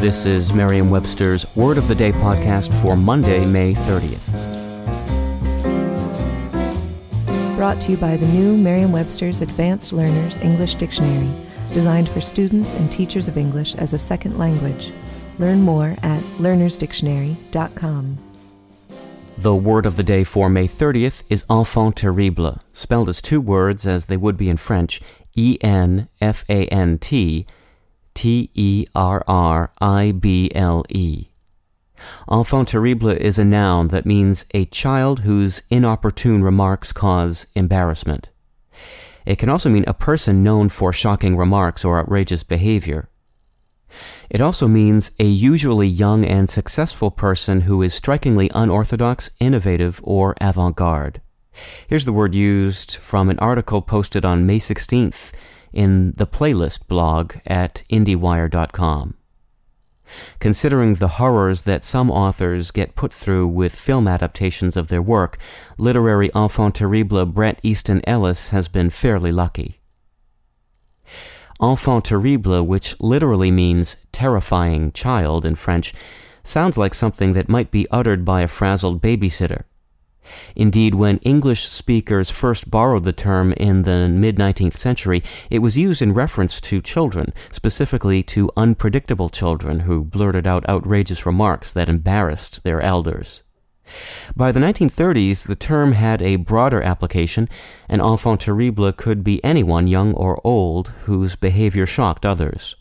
This is Merriam Webster's Word of the Day podcast for Monday, May 30th. Brought to you by the new Merriam Webster's Advanced Learners English Dictionary, designed for students and teachers of English as a second language. Learn more at learnersdictionary.com. The word of the day for May 30th is enfant terrible, spelled as two words as they would be in French E N F A N T T E R R I B L E. Enfant terrible is a noun that means a child whose inopportune remarks cause embarrassment. It can also mean a person known for shocking remarks or outrageous behavior. It also means a usually young and successful person who is strikingly unorthodox, innovative, or avant garde. Here's the word used from an article posted on May 16th in the playlist blog at IndieWire.com. Considering the horrors that some authors get put through with film adaptations of their work, literary enfant terrible Bret Easton Ellis has been fairly lucky. Enfant terrible, which literally means terrifying child in French, sounds like something that might be uttered by a frazzled babysitter. Indeed, when English speakers first borrowed the term in the mid 19th century, it was used in reference to children, specifically to unpredictable children who blurted out outrageous remarks that embarrassed their elders. By the 1930s, the term had a broader application, and enfant terrible could be anyone, young or old, whose behavior shocked others.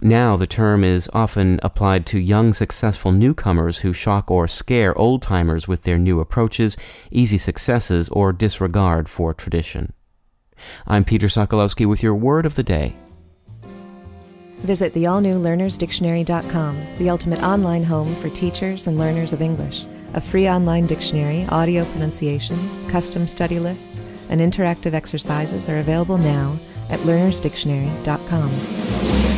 Now, the term is often applied to young, successful newcomers who shock or scare old timers with their new approaches, easy successes, or disregard for tradition. I'm Peter Sokolowski with your word of the day. Visit the all new learnersdictionary.com, the ultimate online home for teachers and learners of English. A free online dictionary, audio pronunciations, custom study lists, and interactive exercises are available now at learnersdictionary.com.